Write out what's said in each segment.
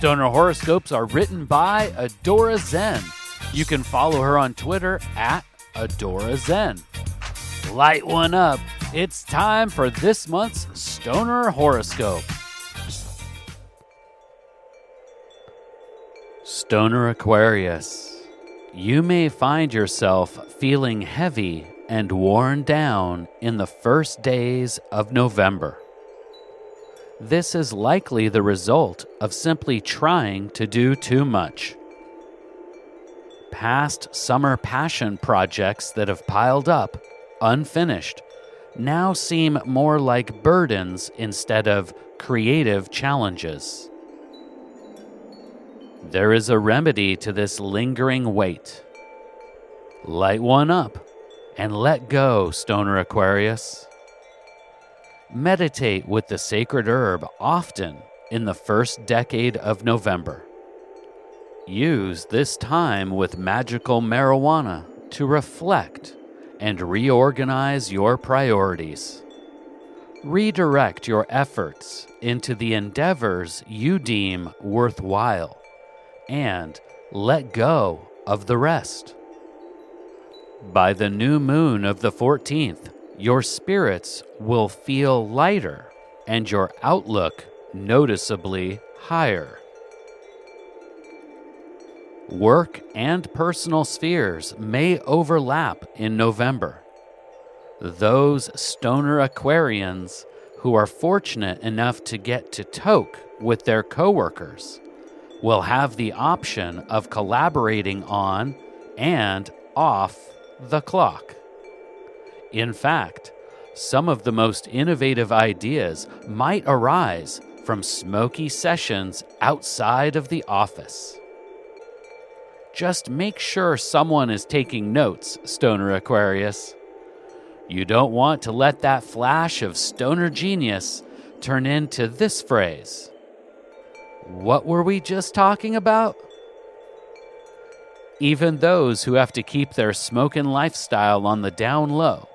Stoner horoscopes are written by Adora Zen. You can follow her on Twitter at Adora Zen. Light one up. It's time for this month's Stoner horoscope. Stoner Aquarius. You may find yourself feeling heavy and worn down in the first days of November. This is likely the result of simply trying to do too much. Past summer passion projects that have piled up, unfinished, now seem more like burdens instead of creative challenges. There is a remedy to this lingering weight. Light one up and let go, Stoner Aquarius. Meditate with the sacred herb often in the first decade of November. Use this time with magical marijuana to reflect and reorganize your priorities. Redirect your efforts into the endeavors you deem worthwhile and let go of the rest. By the new moon of the 14th, your spirits will feel lighter and your outlook noticeably higher. Work and personal spheres may overlap in November. Those stoner Aquarians who are fortunate enough to get to toke with their coworkers will have the option of collaborating on and off the clock. In fact, some of the most innovative ideas might arise from smoky sessions outside of the office. Just make sure someone is taking notes, Stoner Aquarius. You don't want to let that flash of stoner genius turn into this phrase. What were we just talking about? Even those who have to keep their smoking lifestyle on the down low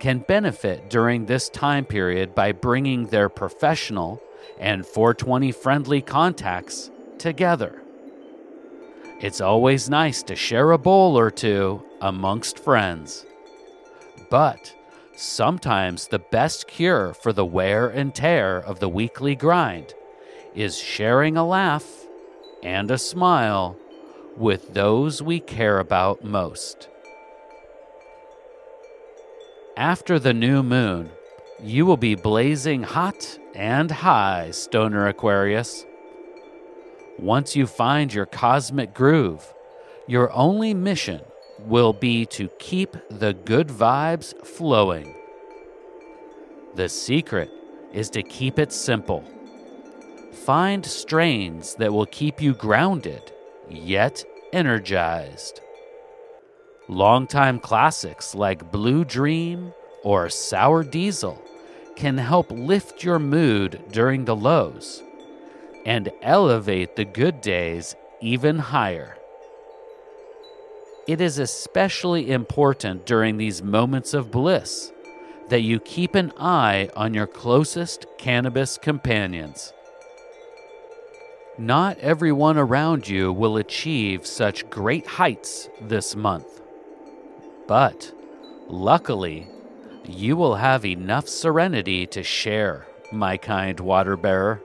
can benefit during this time period by bringing their professional and 420 friendly contacts together. It's always nice to share a bowl or two amongst friends. But sometimes the best cure for the wear and tear of the weekly grind is sharing a laugh and a smile with those we care about most. After the new moon, you will be blazing hot and high, Stoner Aquarius. Once you find your cosmic groove, your only mission will be to keep the good vibes flowing. The secret is to keep it simple. Find strains that will keep you grounded, yet energized. Longtime classics like Blue Dream or Sour Diesel can help lift your mood during the lows and elevate the good days even higher. It is especially important during these moments of bliss that you keep an eye on your closest cannabis companions. Not everyone around you will achieve such great heights this month. But luckily, you will have enough serenity to share, my kind water bearer.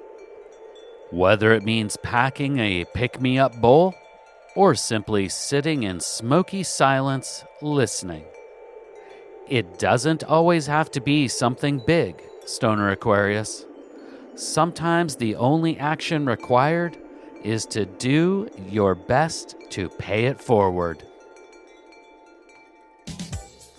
Whether it means packing a pick me up bowl or simply sitting in smoky silence listening. It doesn't always have to be something big, Stoner Aquarius. Sometimes the only action required is to do your best to pay it forward.